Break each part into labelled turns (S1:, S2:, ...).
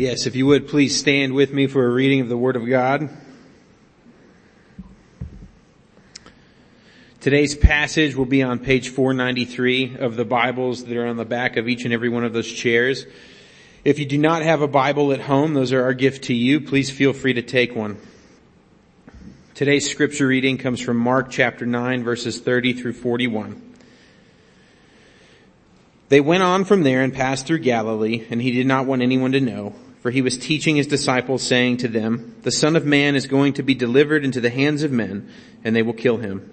S1: Yes, if you would please stand with me for a reading of the Word of God. Today's passage will be on page 493 of the Bibles that are on the back of each and every one of those chairs. If you do not have a Bible at home, those are our gift to you. Please feel free to take one. Today's scripture reading comes from Mark chapter 9 verses 30 through 41. They went on from there and passed through Galilee, and he did not want anyone to know, for he was teaching his disciples saying to them, the son of man is going to be delivered into the hands of men, and they will kill him.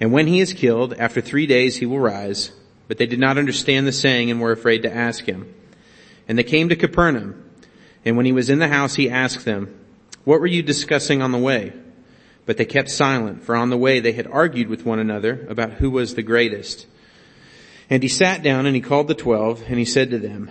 S1: And when he is killed, after three days he will rise. But they did not understand the saying and were afraid to ask him. And they came to Capernaum. And when he was in the house, he asked them, what were you discussing on the way? But they kept silent, for on the way they had argued with one another about who was the greatest. And he sat down and he called the twelve and he said to them,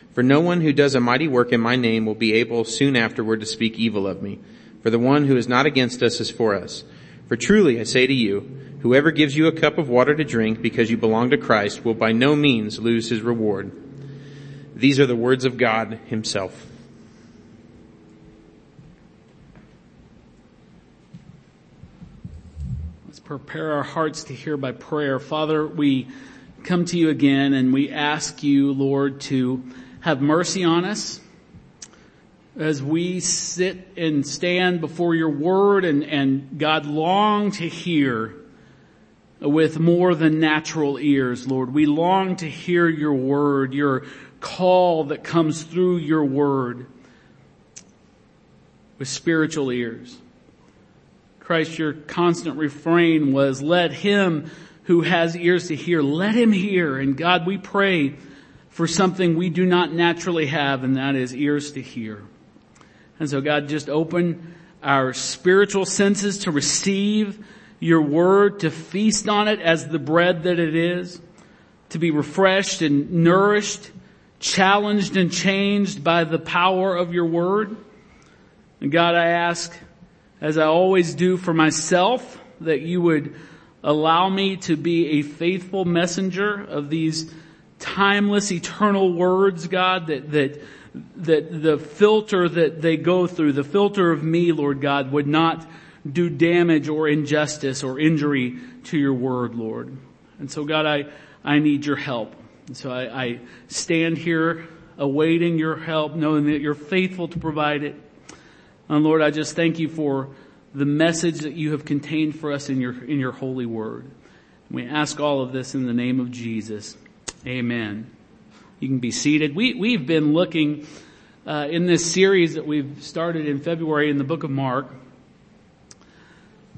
S1: for no one who does a mighty work in my name will be able soon afterward to speak evil of me. For the one who is not against us is for us. For truly I say to you, whoever gives you a cup of water to drink because you belong to Christ will by no means lose his reward. These are the words of God himself.
S2: Let's prepare our hearts to hear by prayer. Father, we come to you again and we ask you, Lord, to have mercy on us as we sit and stand before your word and, and God long to hear with more than natural ears, Lord. We long to hear your word, your call that comes through your word with spiritual ears. Christ, your constant refrain was, let him who has ears to hear, let him hear. And God, we pray for something we do not naturally have, and that is ears to hear. And so God, just open our spiritual senses to receive your word, to feast on it as the bread that it is, to be refreshed and nourished, challenged and changed by the power of your word. And God, I ask, as I always do for myself, that you would Allow me to be a faithful messenger of these timeless, eternal words, God, that, that, that the filter that they go through, the filter of me, Lord God, would not do damage or injustice or injury to your word, Lord. And so God, I, I need your help. And so I, I stand here awaiting your help, knowing that you're faithful to provide it. And Lord, I just thank you for the message that you have contained for us in your, in your holy word. We ask all of this in the name of Jesus. Amen. You can be seated. We, we've been looking uh, in this series that we've started in February in the book of Mark.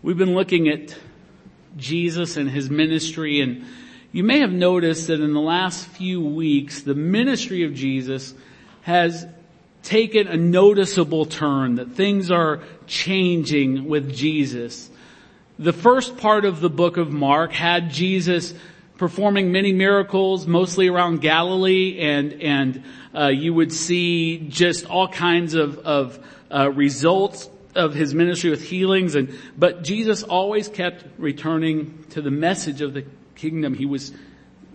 S2: We've been looking at Jesus and his ministry and you may have noticed that in the last few weeks, the ministry of Jesus has taken a noticeable turn, that things are changing with Jesus. The first part of the book of Mark had Jesus performing many miracles, mostly around Galilee, and and uh, you would see just all kinds of of uh, results of his ministry with healings, and but Jesus always kept returning to the message of the kingdom. He was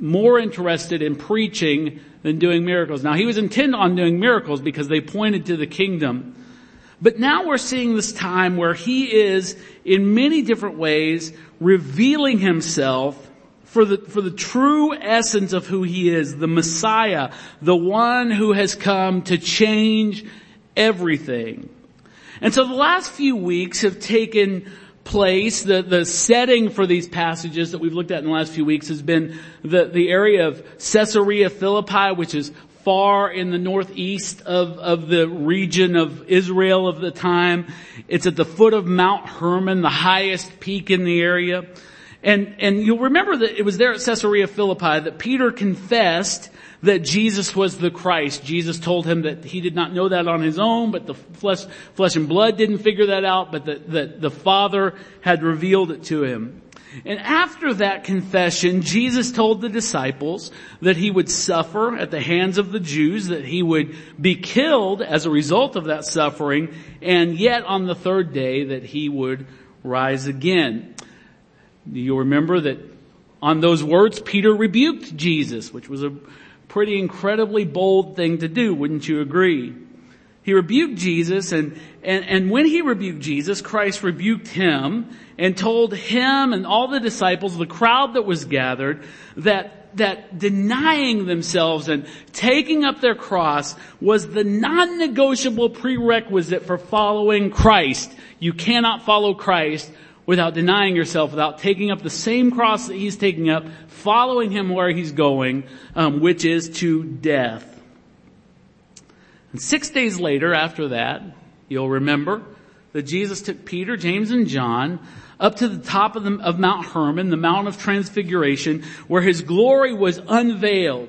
S2: more interested in preaching than doing miracles. Now he was intent on doing miracles because they pointed to the kingdom. But now we're seeing this time where he is in many different ways revealing himself for the, for the true essence of who he is, the Messiah, the one who has come to change everything. And so the last few weeks have taken place, the, the setting for these passages that we've looked at in the last few weeks has been the, the area of Caesarea Philippi, which is far in the northeast of, of the region of Israel of the time. It's at the foot of Mount Hermon, the highest peak in the area. And, and you'll remember that it was there at Caesarea Philippi that Peter confessed that Jesus was the Christ. Jesus told him that he did not know that on his own, but the flesh, flesh and blood didn't figure that out, but that, that the Father had revealed it to him. And after that confession, Jesus told the disciples that he would suffer at the hands of the Jews, that he would be killed as a result of that suffering, and yet on the third day that he would rise again. You'll remember that on those words, Peter rebuked Jesus, which was a pretty incredibly bold thing to do, wouldn't you agree? He rebuked Jesus and, and, and when he rebuked Jesus, Christ rebuked him and told him and all the disciples, the crowd that was gathered, that, that denying themselves and taking up their cross was the non-negotiable prerequisite for following Christ. You cannot follow Christ without denying yourself, without taking up the same cross that he's taking up, following him where he's going, um, which is to death. And six days later, after that, you'll remember that Jesus took Peter, James, and John up to the top of, the, of Mount Hermon, the Mount of Transfiguration, where his glory was unveiled,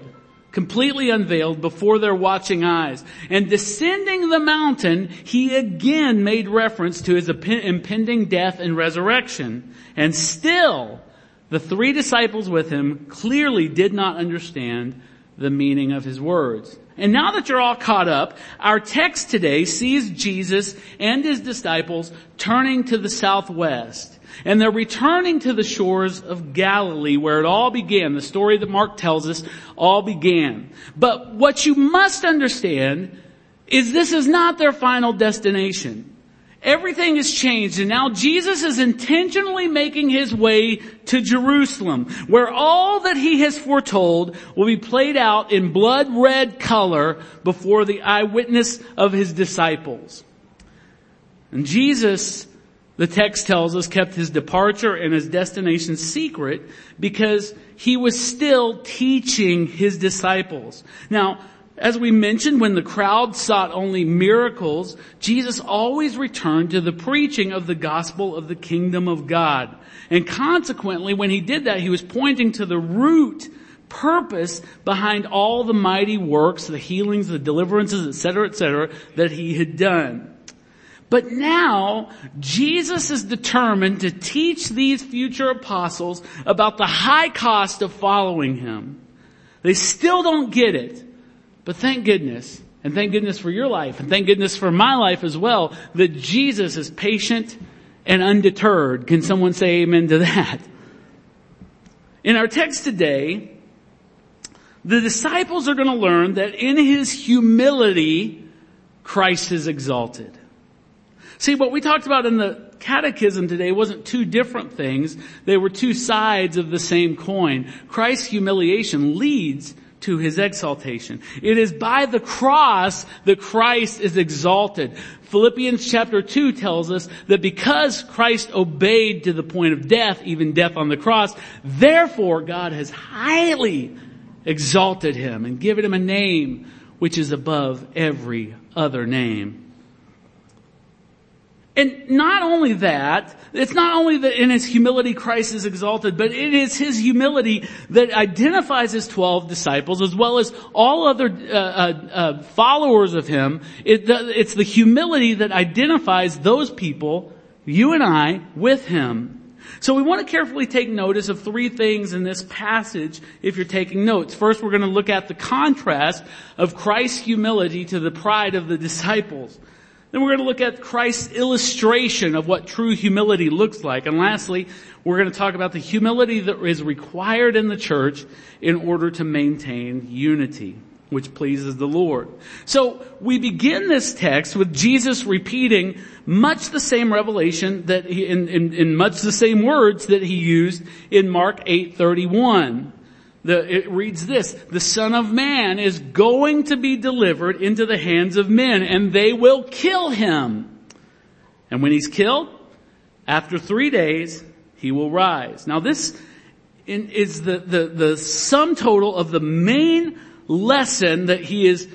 S2: completely unveiled before their watching eyes. And descending the mountain, he again made reference to his impending death and resurrection. And still, the three disciples with him clearly did not understand the meaning of his words. And now that you're all caught up, our text today sees Jesus and his disciples turning to the southwest. And they're returning to the shores of Galilee where it all began. The story that Mark tells us all began. But what you must understand is this is not their final destination. Everything has changed and now Jesus is intentionally making his way to Jerusalem where all that he has foretold will be played out in blood red color before the eyewitness of his disciples. And Jesus, the text tells us, kept his departure and his destination secret because he was still teaching his disciples. Now, as we mentioned, when the crowd sought only miracles, Jesus always returned to the preaching of the gospel of the kingdom of God. And consequently, when he did that, he was pointing to the root purpose behind all the mighty works, the healings, the deliverances, etc., etc., that he had done. But now, Jesus is determined to teach these future apostles about the high cost of following him. They still don't get it. But thank goodness, and thank goodness for your life, and thank goodness for my life as well, that Jesus is patient and undeterred. Can someone say amen to that? In our text today, the disciples are going to learn that in his humility, Christ is exalted. See, what we talked about in the catechism today wasn't two different things. They were two sides of the same coin. Christ's humiliation leads to his exaltation. It is by the cross that Christ is exalted. Philippians chapter 2 tells us that because Christ obeyed to the point of death, even death on the cross, therefore God has highly exalted him and given him a name which is above every other name. And not only that, it's not only that in his humility Christ is exalted, but it is his humility that identifies his 12 disciples as well as all other uh, uh, uh, followers of him. It, it's the humility that identifies those people, you and I, with him. So we want to carefully take notice of three things in this passage if you're taking notes. First, we're going to look at the contrast of Christ's humility to the pride of the disciples. Then we're going to look at Christ's illustration of what true humility looks like. And lastly, we're going to talk about the humility that is required in the church in order to maintain unity, which pleases the Lord. So we begin this text with Jesus repeating much the same revelation that he, in, in, in much the same words that he used in Mark 8:31. The, it reads this, the son of man is going to be delivered into the hands of men and they will kill him. And when he's killed, after three days, he will rise. Now this is the, the, the sum total of the main lesson that he is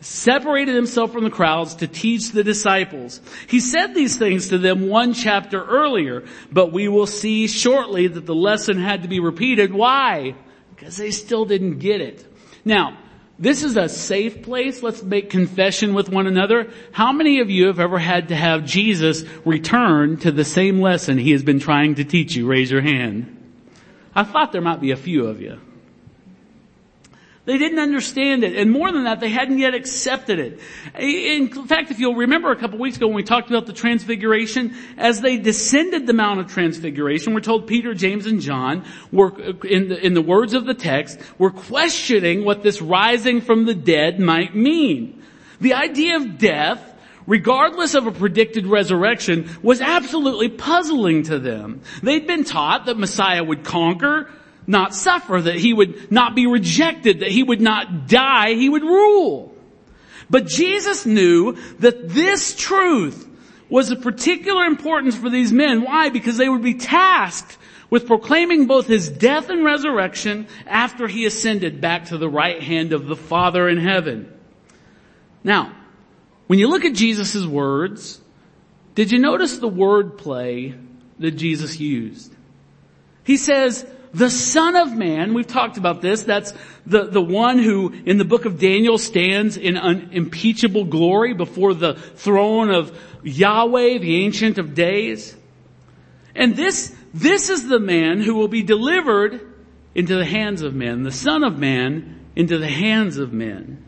S2: separated himself from the crowds to teach the disciples. He said these things to them one chapter earlier, but we will see shortly that the lesson had to be repeated. Why? Because they still didn't get it. Now, this is a safe place. Let's make confession with one another. How many of you have ever had to have Jesus return to the same lesson he has been trying to teach you? Raise your hand. I thought there might be a few of you. They didn't understand it. And more than that, they hadn't yet accepted it. In fact, if you'll remember a couple weeks ago when we talked about the transfiguration, as they descended the Mount of Transfiguration, we're told Peter, James, and John were, in the, in the words of the text, were questioning what this rising from the dead might mean. The idea of death regardless of a predicted resurrection, was absolutely puzzling to them. They'd been taught that Messiah would conquer, not suffer, that he would not be rejected, that he would not die, he would rule. But Jesus knew that this truth was of particular importance for these men. Why? Because they would be tasked with proclaiming both his death and resurrection after he ascended back to the right hand of the Father in heaven. Now, when you look at Jesus' words, did you notice the word play that Jesus used? He says, the son of man, we've talked about this, that's the, the one who in the book of Daniel stands in unimpeachable glory before the throne of Yahweh, the ancient of days. And this, this is the man who will be delivered into the hands of men, the son of man into the hands of men.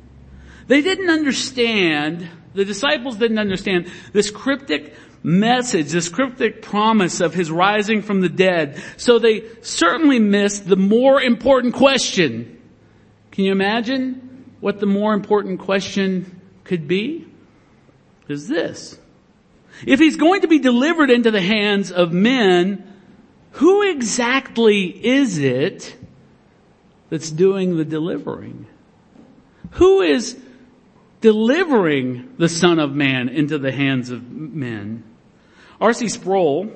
S2: They didn't understand, the disciples didn't understand this cryptic message, this cryptic promise of his rising from the dead. So they certainly missed the more important question. Can you imagine what the more important question could be? Is this. If he's going to be delivered into the hands of men, who exactly is it that's doing the delivering? Who is delivering the Son of Man into the hands of men? R.C. Sproul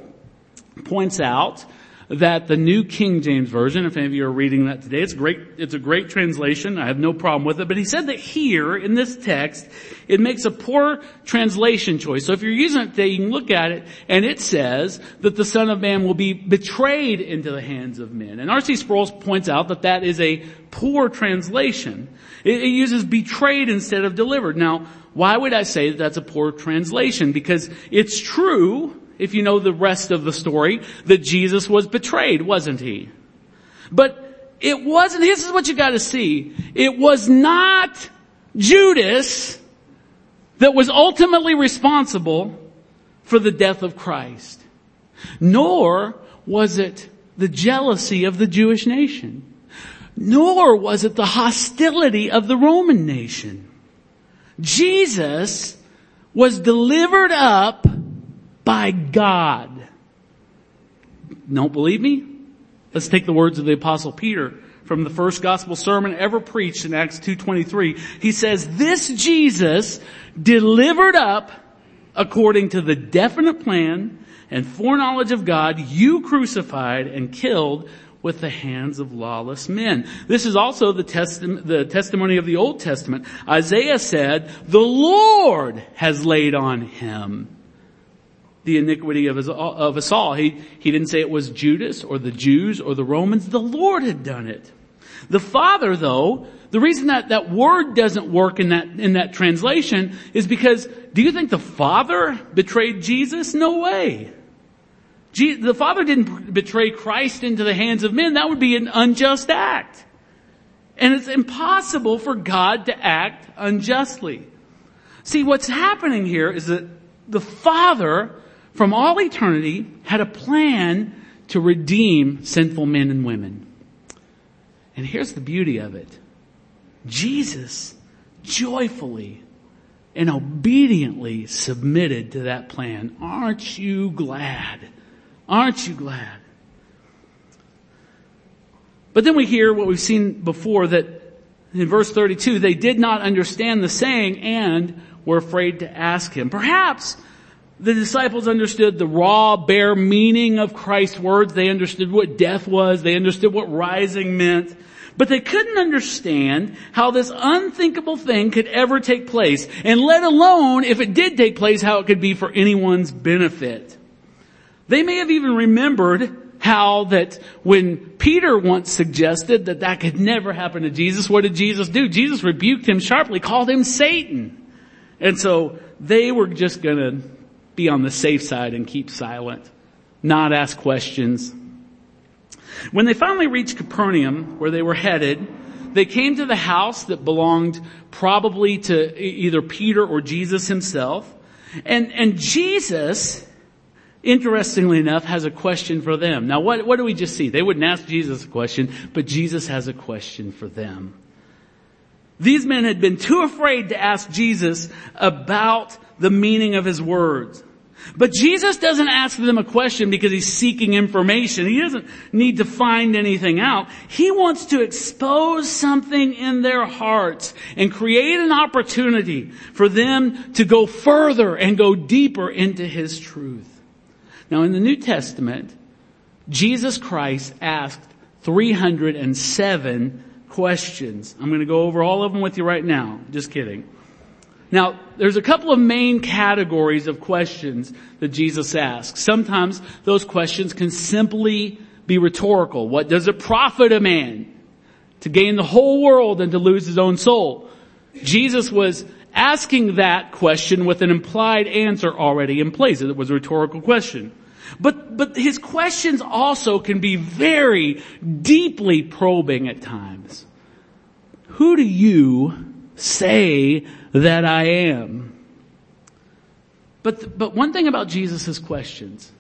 S2: points out that the New King James Version, if any of you are reading that today, it's great, it's a great translation. I have no problem with it. But he said that here, in this text, it makes a poor translation choice. So if you're using it today, you can look at it, and it says that the Son of Man will be betrayed into the hands of men. And R.C. Sproul points out that that is a poor translation. It, it uses betrayed instead of delivered. Now, why would I say that that's a poor translation? Because it's true, if you know the rest of the story, that Jesus was betrayed, wasn't he? But it wasn't, this is what you gotta see. It was not Judas that was ultimately responsible for the death of Christ. Nor was it the jealousy of the Jewish nation. Nor was it the hostility of the Roman nation. Jesus was delivered up by God. Don't believe me? Let's take the words of the apostle Peter from the first gospel sermon ever preached in Acts 2.23. He says, this Jesus delivered up according to the definite plan and foreknowledge of God, you crucified and killed with the hands of lawless men. This is also the, testi- the testimony of the Old Testament. Isaiah said, the Lord has laid on him the iniquity of, us all. He, he didn't say it was Judas or the Jews or the Romans. The Lord had done it. The Father though, the reason that that word doesn't work in that, in that translation is because do you think the Father betrayed Jesus? No way the Father didn't betray Christ into the hands of men. That would be an unjust act. And it's impossible for God to act unjustly. See, what's happening here is that the Father, from all eternity, had a plan to redeem sinful men and women. And here's the beauty of it. Jesus joyfully and obediently submitted to that plan. Aren't you glad? Aren't you glad? But then we hear what we've seen before that in verse 32, they did not understand the saying and were afraid to ask him. Perhaps the disciples understood the raw, bare meaning of Christ's words. They understood what death was. They understood what rising meant. But they couldn't understand how this unthinkable thing could ever take place, and let alone, if it did take place, how it could be for anyone's benefit. They may have even remembered how that when Peter once suggested that that could never happen to Jesus, what did Jesus do? Jesus rebuked him sharply, called him Satan. And so they were just gonna be on the safe side and keep silent, not ask questions, when they finally reached Capernaum, where they were headed, they came to the house that belonged probably to either Peter or Jesus himself. And, and Jesus, interestingly enough, has a question for them. Now what, what do we just see? They wouldn't ask Jesus a question, but Jesus has a question for them. These men had been too afraid to ask Jesus about the meaning of his words. But Jesus doesn't ask them a question because he's seeking information. He doesn't need to find anything out. He wants to expose something in their hearts and create an opportunity for them to go further and go deeper into his truth. Now in the New Testament, Jesus Christ asked 307 questions. I'm going to go over all of them with you right now. Just kidding. Now, there's a couple of main categories of questions that Jesus asks. Sometimes those questions can simply be rhetorical. What does it profit a man to gain the whole world and to lose his own soul? Jesus was asking that question with an implied answer already in place. It was a rhetorical question. But, but his questions also can be very deeply probing at times. Who do you say that I am. But, but one thing about Jesus' questions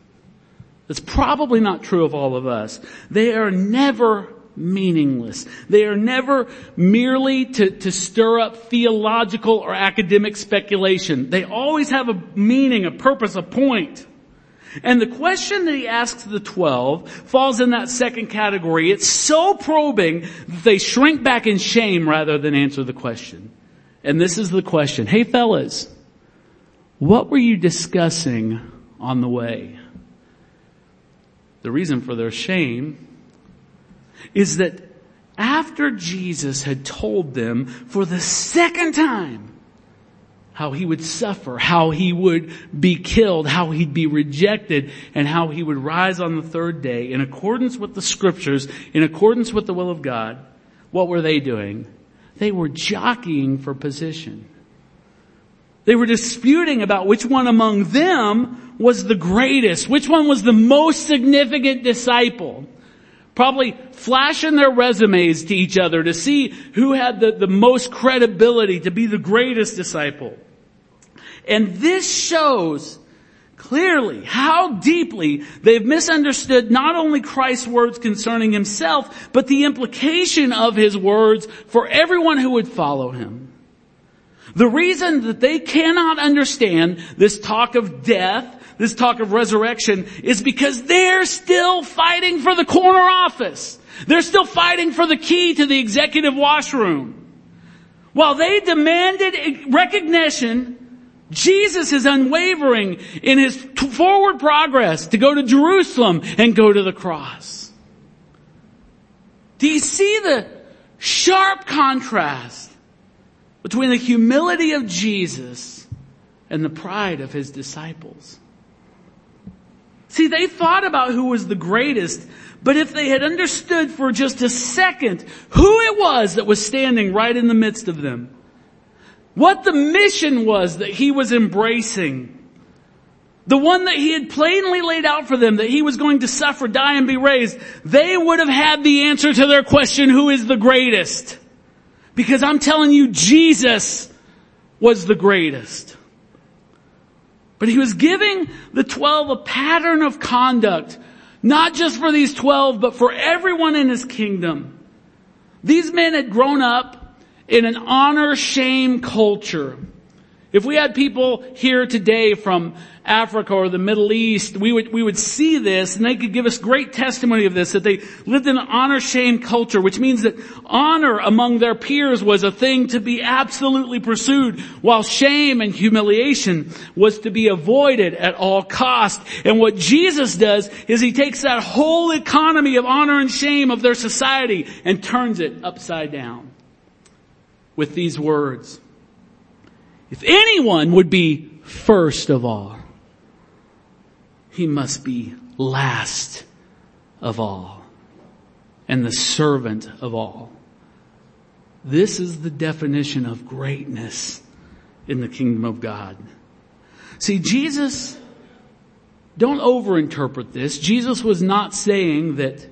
S2: that's probably not true of all of us, they are never meaningless. They are never merely to, to stir up theological or academic speculation. They always have a meaning, a purpose, a point. And the question that he asks the twelve falls in that second category. It's so probing that they shrink back in shame rather than answer the question. And this is the question. Hey fellas, what were you discussing on the way? The reason for their shame is that after Jesus had told them for the second time how he would suffer, how he would be killed, how he'd be rejected, and how he would rise on the third day in accordance with the scriptures, in accordance with the will of God, what were they doing? They were jockeying for position. They were disputing about which one among them was the greatest, which one was the most significant disciple. Probably flashing their resumes to each other to see who had the, the most credibility to be the greatest disciple. And this shows clearly how deeply they've misunderstood not only Christ's words concerning himself, but the implication of his words for everyone who would follow him. The reason that they cannot understand this talk of death, this talk of resurrection, is because they're still fighting for the corner office. They're still fighting for the key to the executive washroom. While they demanded recognition Jesus is unwavering in his forward progress to go to Jerusalem and go to the cross. Do you see the sharp contrast between the humility of Jesus and the pride of his disciples? See, they thought about who was the greatest, but if they had understood for just a second who it was that was standing right in the midst of them, what the mission was that he was embracing. The one that he had plainly laid out for them, that he was going to suffer, die, and be raised, they would have had the answer to their question, who is the greatest? Because I'm telling you, Jesus was the greatest. But he was giving the twelve a pattern of conduct, not just for these twelve, but for everyone in his kingdom. These men had grown up in an honor shame culture. If we had people here today from Africa or the Middle East, we would, we would see this and they could give us great testimony of this, that they lived in an honor shame culture, which means that honor among their peers was a thing to be absolutely pursued, while shame and humiliation was to be avoided at all cost. And what Jesus does is he takes that whole economy of honor and shame of their society and turns it upside down with these words. If anyone would be first of all, he must be last of all and the servant of all. This is the definition of greatness in the kingdom of God. See, Jesus, don't overinterpret this. Jesus was not saying that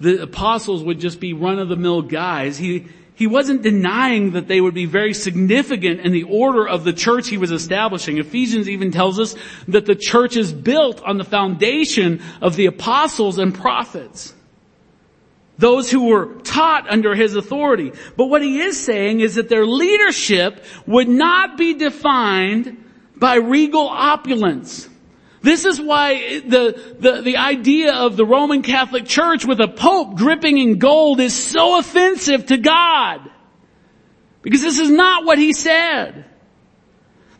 S2: the apostles would just be run of the mill guys. He, he wasn't denying that they would be very significant in the order of the church he was establishing. Ephesians even tells us that the church is built on the foundation of the apostles and prophets. Those who were taught under his authority. But what he is saying is that their leadership would not be defined by regal opulence. This is why the, the, the idea of the Roman Catholic Church with a Pope dripping in gold is so offensive to God. Because this is not what he said.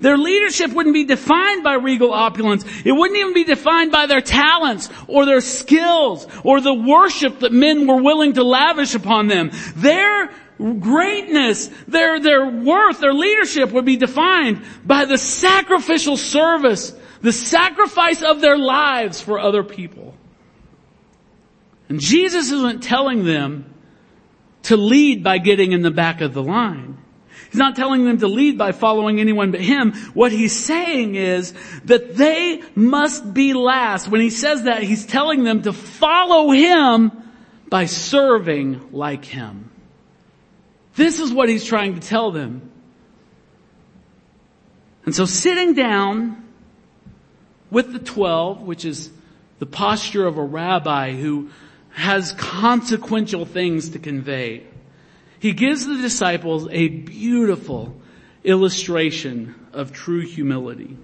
S2: Their leadership wouldn't be defined by regal opulence. It wouldn't even be defined by their talents or their skills or the worship that men were willing to lavish upon them. Their greatness, their, their worth, their leadership would be defined by the sacrificial service the sacrifice of their lives for other people. And Jesus isn't telling them to lead by getting in the back of the line. He's not telling them to lead by following anyone but Him. What He's saying is that they must be last. When He says that, He's telling them to follow Him by serving like Him. This is what He's trying to tell them. And so sitting down with the twelve, which is the posture of a rabbi who has consequential things to convey. He gives the disciples a beautiful illustration of true humility.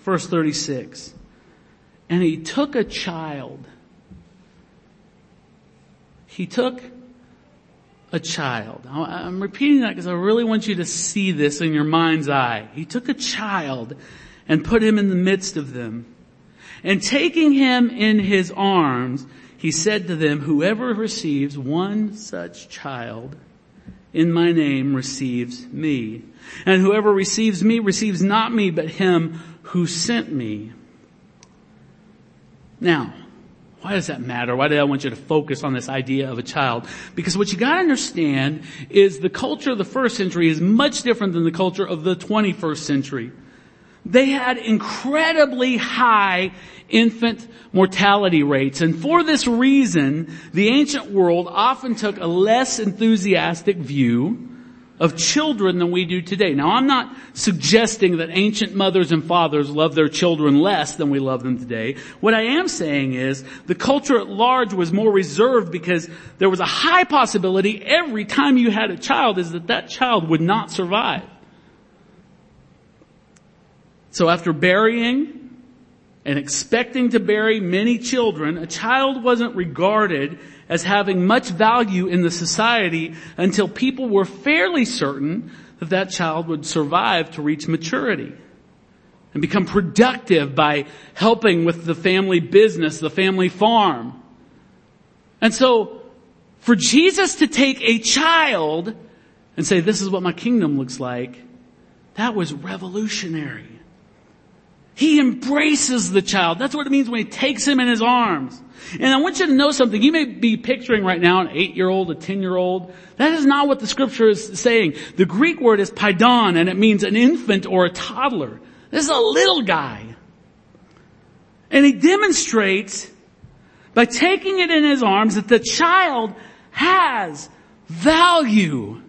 S2: Verse 36. And he took a child. He took a child. I'm repeating that because I really want you to see this in your mind's eye. He took a child and put him in the midst of them. And taking him in his arms, he said to them, whoever receives one such child in my name receives me. And whoever receives me receives not me, but him who sent me. Now, why does that matter? Why do I want you to focus on this idea of a child? Because what you gotta understand is the culture of the first century is much different than the culture of the 21st century. They had incredibly high infant mortality rates. And for this reason, the ancient world often took a less enthusiastic view of children than we do today. Now I'm not suggesting that ancient mothers and fathers love their children less than we love them today. What I am saying is the culture at large was more reserved because there was a high possibility every time you had a child is that that child would not survive. So after burying and expecting to bury many children, a child wasn't regarded as having much value in the society until people were fairly certain that that child would survive to reach maturity and become productive by helping with the family business, the family farm. And so for Jesus to take a child and say, this is what my kingdom looks like, that was revolutionary. He embraces the child. That's what it means when he takes him in his arms. And I want you to know something. You may be picturing right now an eight-year-old, a ten-year-old. That is not what the scripture is saying. The Greek word is paidion and it means an infant or a toddler. This is a little guy. And he demonstrates by taking it in his arms that the child has value.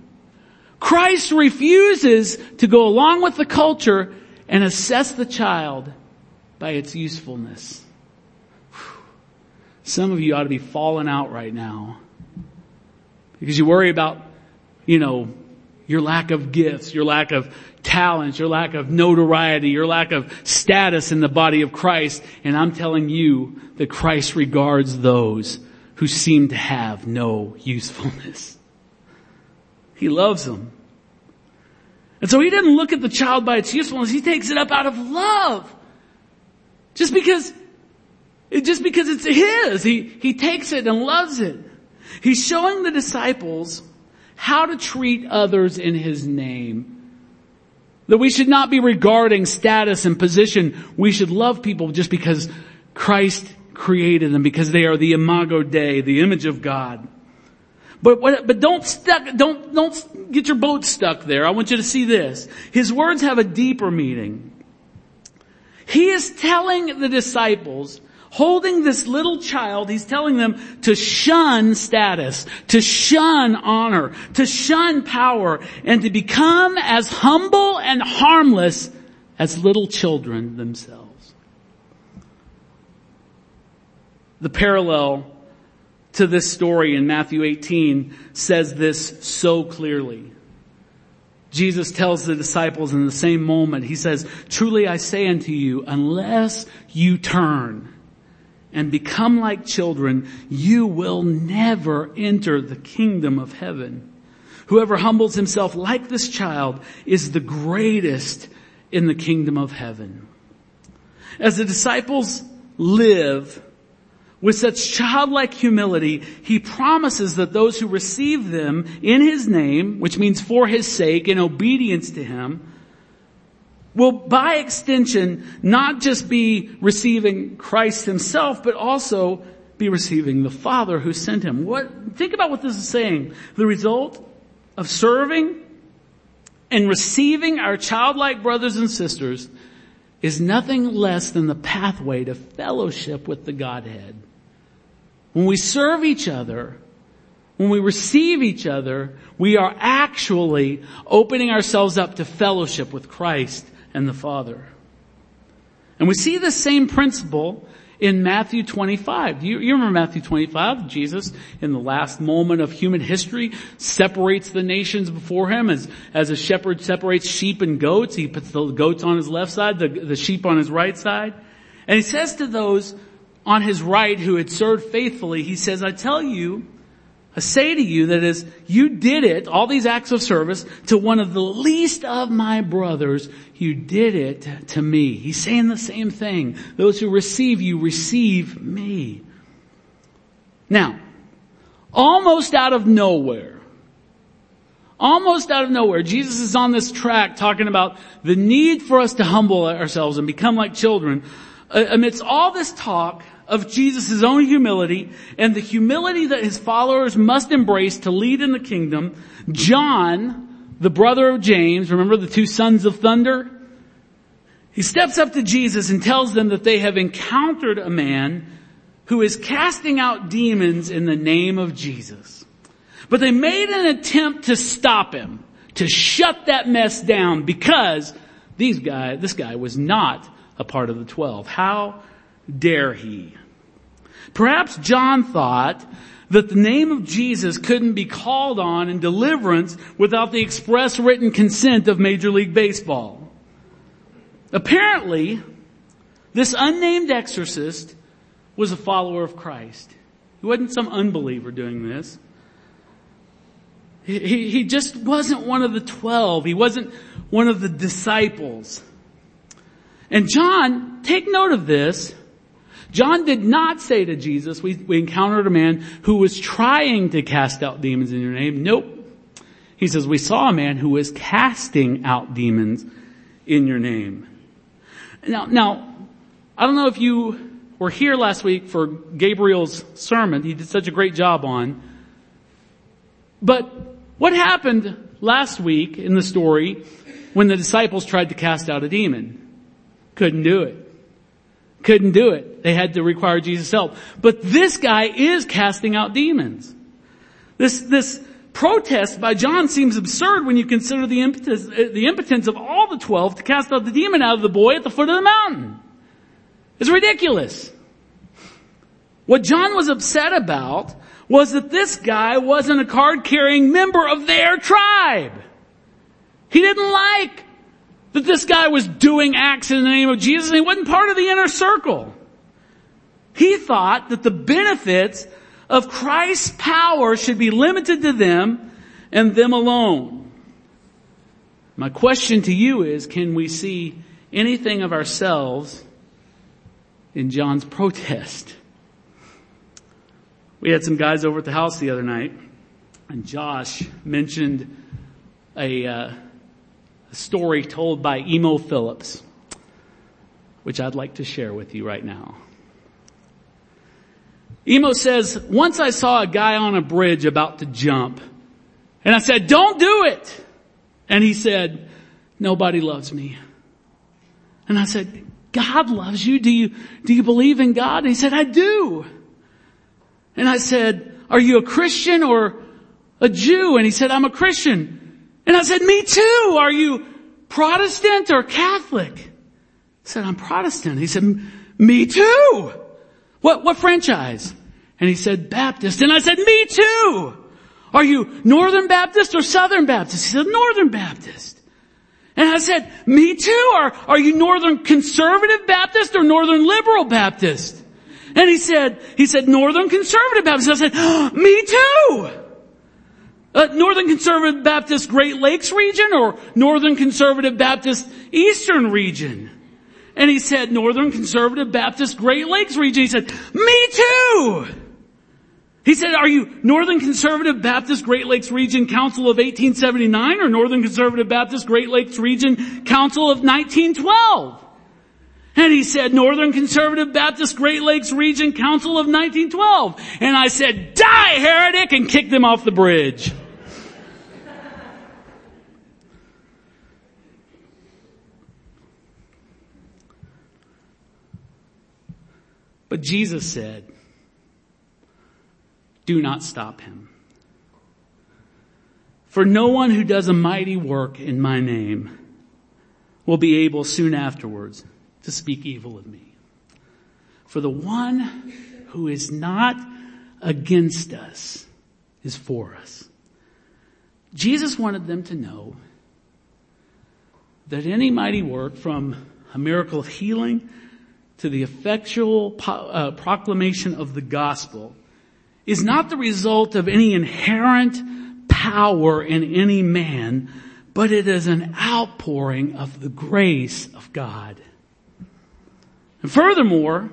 S2: Christ refuses to go along with the culture and assess the child by its usefulness. Some of you ought to be falling out right now because you worry about, you know, your lack of gifts, your lack of talents, your lack of notoriety, your lack of status in the body of Christ. And I'm telling you that Christ regards those who seem to have no usefulness. He loves them. And so he doesn't look at the child by its usefulness, he takes it up out of love. Just because, just because it's his, he, he takes it and loves it. He's showing the disciples how to treat others in his name. That we should not be regarding status and position. We should love people just because Christ created them, because they are the imago Dei, the image of God. But, but don't stuck, don't, don't get your boat stuck there. I want you to see this. His words have a deeper meaning. He is telling the disciples holding this little child, he's telling them to shun status, to shun honor, to shun power, and to become as humble and harmless as little children themselves. The parallel to this story in Matthew 18 says this so clearly. Jesus tells the disciples in the same moment, he says, truly I say unto you, unless you turn and become like children, you will never enter the kingdom of heaven. Whoever humbles himself like this child is the greatest in the kingdom of heaven. As the disciples live with such childlike humility, he promises that those who receive them in his name, which means for his sake, in obedience to him, will by extension not just be receiving Christ himself, but also be receiving the Father who sent him. What, think about what this is saying. The result of serving and receiving our childlike brothers and sisters is nothing less than the pathway to fellowship with the Godhead. When we serve each other, when we receive each other, we are actually opening ourselves up to fellowship with Christ and the Father. And we see the same principle in Matthew 25. You, you, remember Matthew 25? Jesus, in the last moment of human history, separates the nations before him as, as a shepherd separates sheep and goats. He puts the goats on his left side, the, the sheep on his right side. And he says to those on his right who had served faithfully, he says, I tell you, I say to you that as you did it, all these acts of service, to one of the least of my brothers, you did it to me. He's saying the same thing. Those who receive you receive me. Now, almost out of nowhere, almost out of nowhere, Jesus is on this track talking about the need for us to humble ourselves and become like children. Amidst all this talk, of Jesus' own humility and the humility that his followers must embrace to lead in the kingdom, John, the brother of James, remember the two sons of thunder? He steps up to Jesus and tells them that they have encountered a man who is casting out demons in the name of Jesus. But they made an attempt to stop him, to shut that mess down because these guy, this guy was not a part of the twelve. How dare he? Perhaps John thought that the name of Jesus couldn't be called on in deliverance without the express written consent of Major League Baseball. Apparently, this unnamed exorcist was a follower of Christ. He wasn't some unbeliever doing this. He, he, just wasn't one of the twelve. He wasn't one of the disciples. And John, take note of this. John did not say to Jesus, we, we encountered a man who was trying to cast out demons in your name. Nope. He says, we saw a man who was casting out demons in your name. Now, now, I don't know if you were here last week for Gabriel's sermon. He did such a great job on. But what happened last week in the story when the disciples tried to cast out a demon? Couldn't do it. Couldn't do it. They had to require Jesus' help. But this guy is casting out demons. This, this protest by John seems absurd when you consider the impotence, uh, the impotence of all the twelve to cast out the demon out of the boy at the foot of the mountain. It's ridiculous. What John was upset about was that this guy wasn't a card carrying member of their tribe. He didn't like that this guy was doing acts in the name of Jesus and he wasn't part of the inner circle. He thought that the benefits of Christ's power should be limited to them and them alone. My question to you is, can we see anything of ourselves in John's protest? We had some guys over at the house the other night and Josh mentioned a, uh, story told by Emo Philips, which I'd like to share with you right now. Emo says, once I saw a guy on a bridge about to jump and I said, don't do it. And he said, nobody loves me. And I said, God loves you. Do you, do you believe in God? And he said, I do. And I said, are you a Christian or a Jew? And he said, I'm a Christian. And I said, me too. Are you Protestant or Catholic? I said, I'm Protestant. He said, me too. What, what franchise? And he said, Baptist. And I said, me too. Are you Northern Baptist or Southern Baptist? He said, Northern Baptist. And I said, me too. Are, are you Northern Conservative Baptist or Northern Liberal Baptist? And he said, he said, Northern Conservative Baptist. I said, oh, me too. Uh, Northern Conservative Baptist Great Lakes region or Northern Conservative Baptist Eastern region? And he said, Northern Conservative Baptist Great Lakes region. He said, me too! He said, are you Northern Conservative Baptist Great Lakes Region Council of 1879 or Northern Conservative Baptist Great Lakes Region Council of 1912? And he said, Northern Conservative Baptist Great Lakes Region Council of 1912. And I said, die heretic and kicked him off the bridge. But Jesus said, do not stop him. For no one who does a mighty work in my name will be able soon afterwards to speak evil of me. For the one who is not against us is for us. Jesus wanted them to know that any mighty work from a miracle of healing to the effectual uh, proclamation of the gospel is not the result of any inherent power in any man, but it is an outpouring of the grace of God. And furthermore,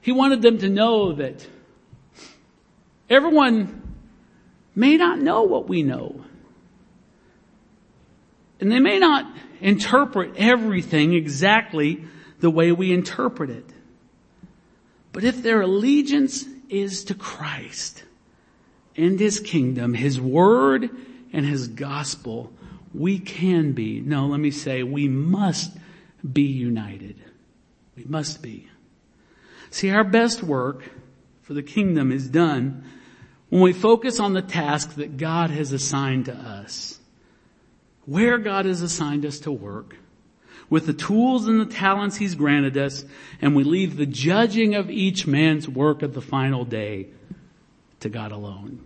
S2: he wanted them to know that everyone may not know what we know. And they may not interpret everything exactly the way we interpret it. But if their allegiance is to Christ and His kingdom, His word and His gospel, we can be, no, let me say, we must be united. We must be. See, our best work for the kingdom is done when we focus on the task that God has assigned to us. Where God has assigned us to work with the tools and the talents he's granted us, and we leave the judging of each man's work at the final day to God alone.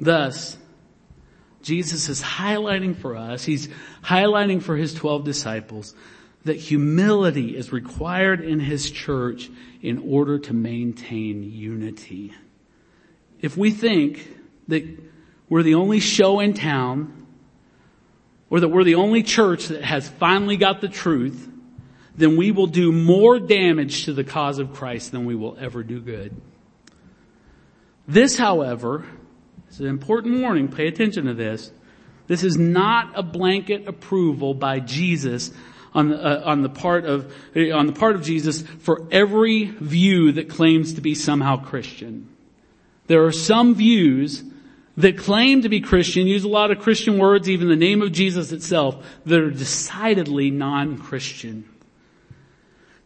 S2: Thus, Jesus is highlighting for us, he's highlighting for his 12 disciples that humility is required in his church in order to maintain unity. If we think that we're the only show in town, or that we're the only church that has finally got the truth, then we will do more damage to the cause of Christ than we will ever do good. This, however, is an important warning. Pay attention to this. This is not a blanket approval by Jesus on the, uh, on the part of on the part of Jesus for every view that claims to be somehow Christian. There are some views that claim to be Christian, use a lot of Christian words, even the name of Jesus itself, that are decidedly non-Christian.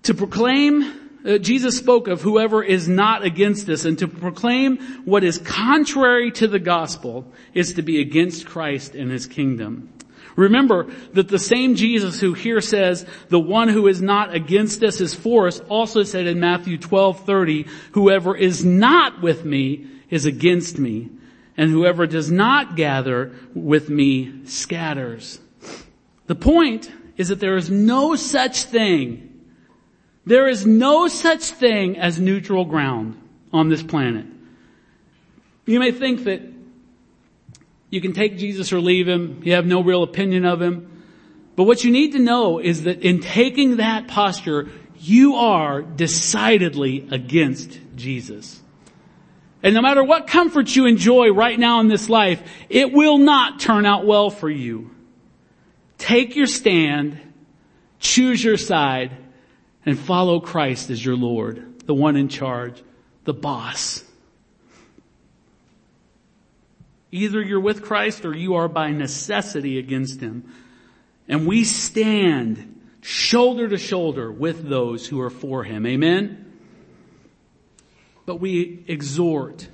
S2: To proclaim, uh, Jesus spoke of whoever is not against us, and to proclaim what is contrary to the gospel is to be against Christ and his kingdom. Remember that the same Jesus who here says, the one who is not against us is for us, also said in Matthew 12, 30, whoever is not with me is against me and whoever does not gather with me scatters. The point is that there is no such thing, there is no such thing as neutral ground on this planet. You may think that you can take Jesus or leave him, you have no real opinion of him, but what you need to know is that in taking that posture, you are decidedly against Jesus. And no matter what comfort you enjoy right now in this life, it will not turn out well for you. Take your stand, choose your side, and follow Christ as your Lord, the one in charge, the boss. Either you're with Christ or you are by necessity against Him. And we stand shoulder to shoulder with those who are for Him. Amen? But we exhort,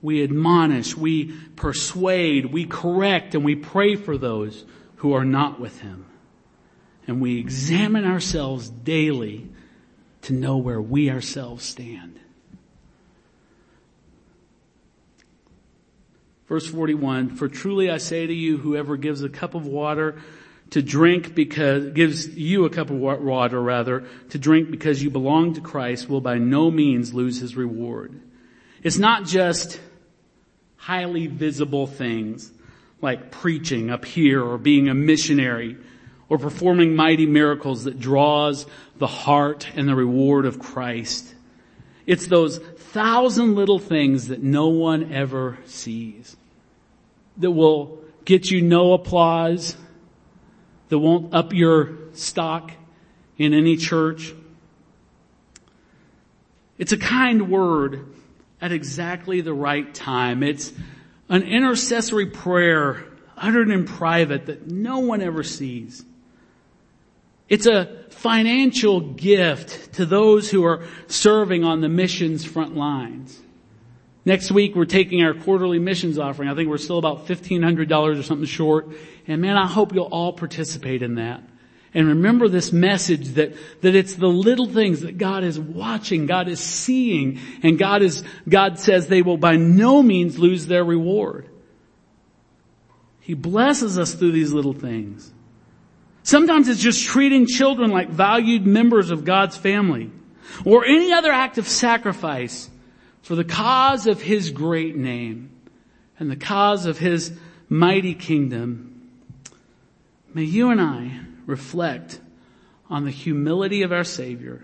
S2: we admonish, we persuade, we correct, and we pray for those who are not with Him. And we examine ourselves daily to know where we ourselves stand. Verse 41, for truly I say to you, whoever gives a cup of water to drink because, gives you a cup of water rather, to drink because you belong to Christ will by no means lose his reward. It's not just highly visible things like preaching up here or being a missionary or performing mighty miracles that draws the heart and the reward of Christ. It's those thousand little things that no one ever sees that will get you no applause, that won't up your stock in any church. It's a kind word at exactly the right time. It's an intercessory prayer uttered in private that no one ever sees. It's a financial gift to those who are serving on the missions front lines. Next week we're taking our quarterly missions offering. I think we're still about $1,500 or something short. And man, I hope you'll all participate in that. And remember this message that, that it's the little things that God is watching, God is seeing, and God is, God says they will by no means lose their reward. He blesses us through these little things. Sometimes it's just treating children like valued members of God's family or any other act of sacrifice for the cause of His great name and the cause of His mighty kingdom, may you and I reflect on the humility of our Savior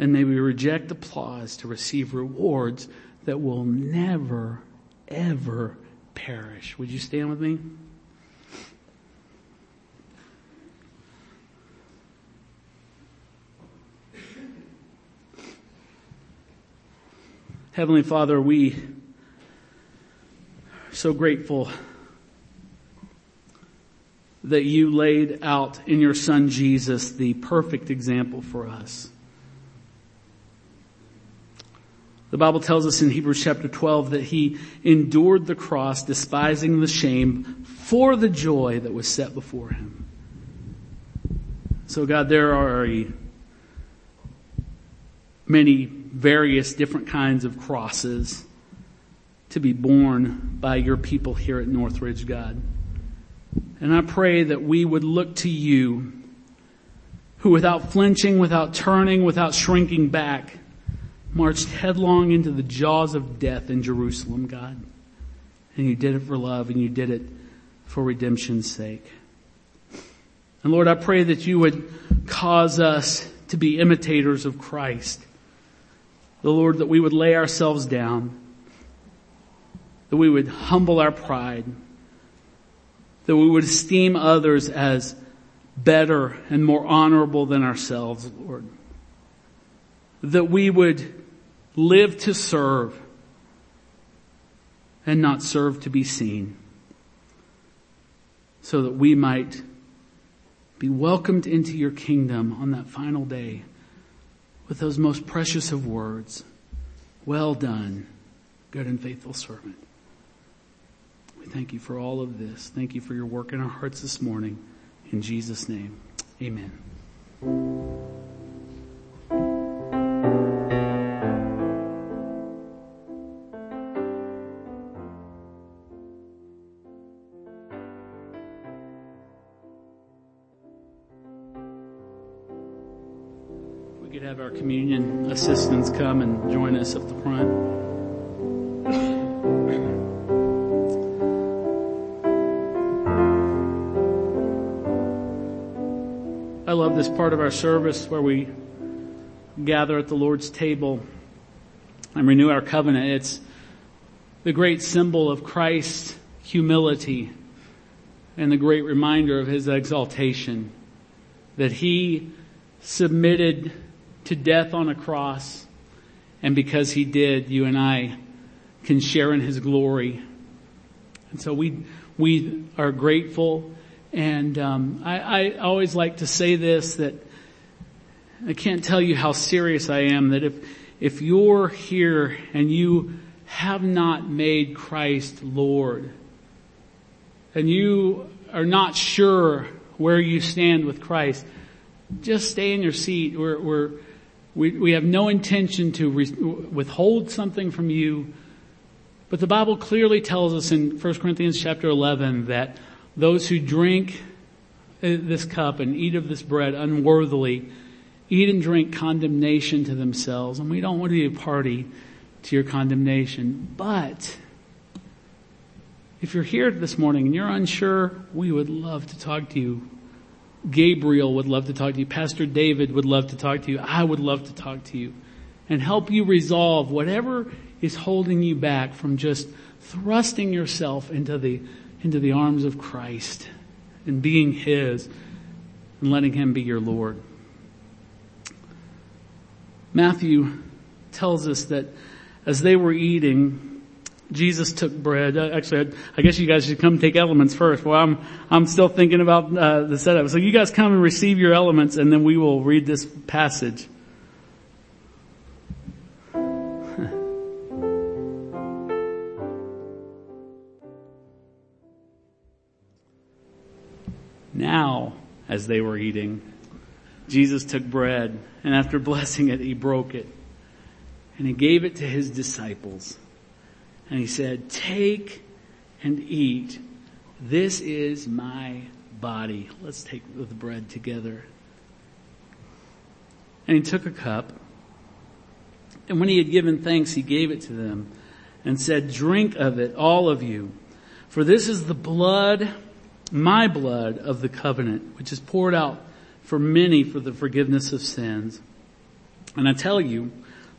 S2: and may we reject applause to receive rewards that will never, ever perish. Would you stand with me? Heavenly Father, we are so grateful that you laid out in your son Jesus the perfect example for us. The Bible tells us in Hebrews chapter 12 that he endured the cross, despising the shame for the joy that was set before him. So God, there are many various different kinds of crosses to be borne by your people here at Northridge, God. And I pray that we would look to you, who without flinching, without turning, without shrinking back, marched headlong into the jaws of death in Jerusalem, God. And you did it for love and you did it for redemption's sake. And Lord, I pray that you would cause us to be imitators of Christ the Lord, that we would lay ourselves down, that we would humble our pride, that we would esteem others as better and more honorable than ourselves, Lord. That we would live to serve and not serve to be seen so that we might be welcomed into your kingdom on that final day with those most precious of words. Well done, good and faithful servant. We thank you for all of this. Thank you for your work in our hearts this morning. In Jesus' name, amen. Assistants come and join us up the front. I love this part of our service where we gather at the Lord's table and renew our covenant. It's the great symbol of Christ's humility and the great reminder of his exaltation that he submitted to death on a cross and because he did, you and I can share in his glory. And so we, we are grateful and um, I, I always like to say this that I can't tell you how serious I am that if if you're here and you have not made Christ Lord, and you are not sure where you stand with Christ, just stay in your seat. We're, we're, we, we have no intention to re- withhold something from you. But the Bible clearly tells us in 1 Corinthians chapter 11 that those who drink uh, this cup and eat of this bread unworthily eat and drink condemnation to themselves. And we don't want to be a party to your condemnation. But if you're here this morning and you're unsure, we would love to talk to you. Gabriel would love to talk to you. Pastor David would love to talk to you. I would love to talk to you and help you resolve whatever is holding you back from just thrusting yourself into the into the arms of Christ and being His and letting Him be your Lord. Matthew tells us that as they were eating, Jesus took bread. Uh, actually, I guess you guys should come take elements first. Well, I'm, I'm still thinking about uh, the setup. So you guys come and receive your elements and then we will read this passage. Now, as they were eating, Jesus took bread and after blessing it, he broke it and he gave it to his disciples. And he said, take and eat. This is my body. Let's take the bread together. And he took a cup. And when he had given thanks, he gave it to them and said, drink of it, all of you. For this is the blood my blood of the covenant, which is poured out for many for the forgiveness of sins. And I tell you,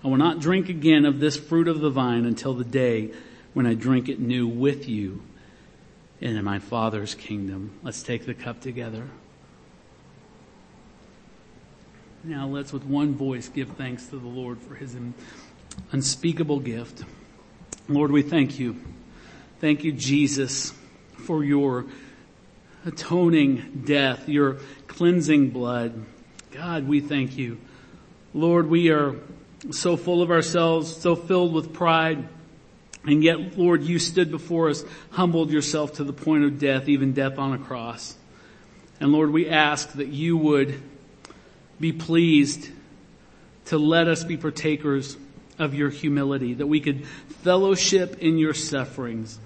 S2: I will not drink again of this fruit of the vine until the day when I drink it new with you in my Father's kingdom. Let's take the cup together. Now let's with one voice give thanks to the Lord for his unspeakable gift. Lord, we thank you. Thank you, Jesus, for your atoning death, your cleansing blood. God, we thank you. Lord, we are so full of ourselves, so filled with pride. And yet, Lord, you stood before us, humbled yourself to the point of death, even death on a cross. And Lord, we ask that you would be pleased to let us be partakers of your humility, that we could fellowship in your sufferings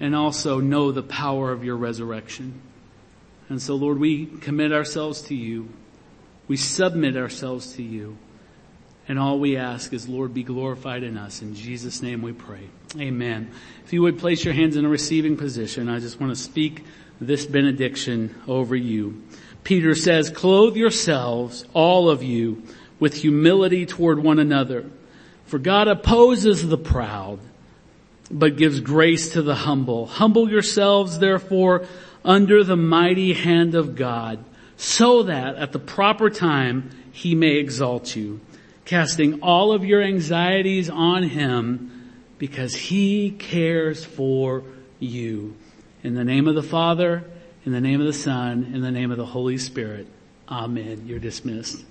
S2: and also know the power of your resurrection. And so Lord, we commit ourselves to you. We submit ourselves to you. And all we ask is, Lord, be glorified in us. In Jesus' name we pray. Amen. If you would place your hands in a receiving position, I just want to speak this benediction over you. Peter says, clothe yourselves, all of you, with humility toward one another. For God opposes the proud but gives grace to the humble. Humble yourselves therefore under the mighty hand of God so that at the proper time he may exalt you, casting all of your anxieties on him because he cares for you. In the name of the Father, in the name of the Son, in the name of the Holy Spirit. Amen. You're dismissed.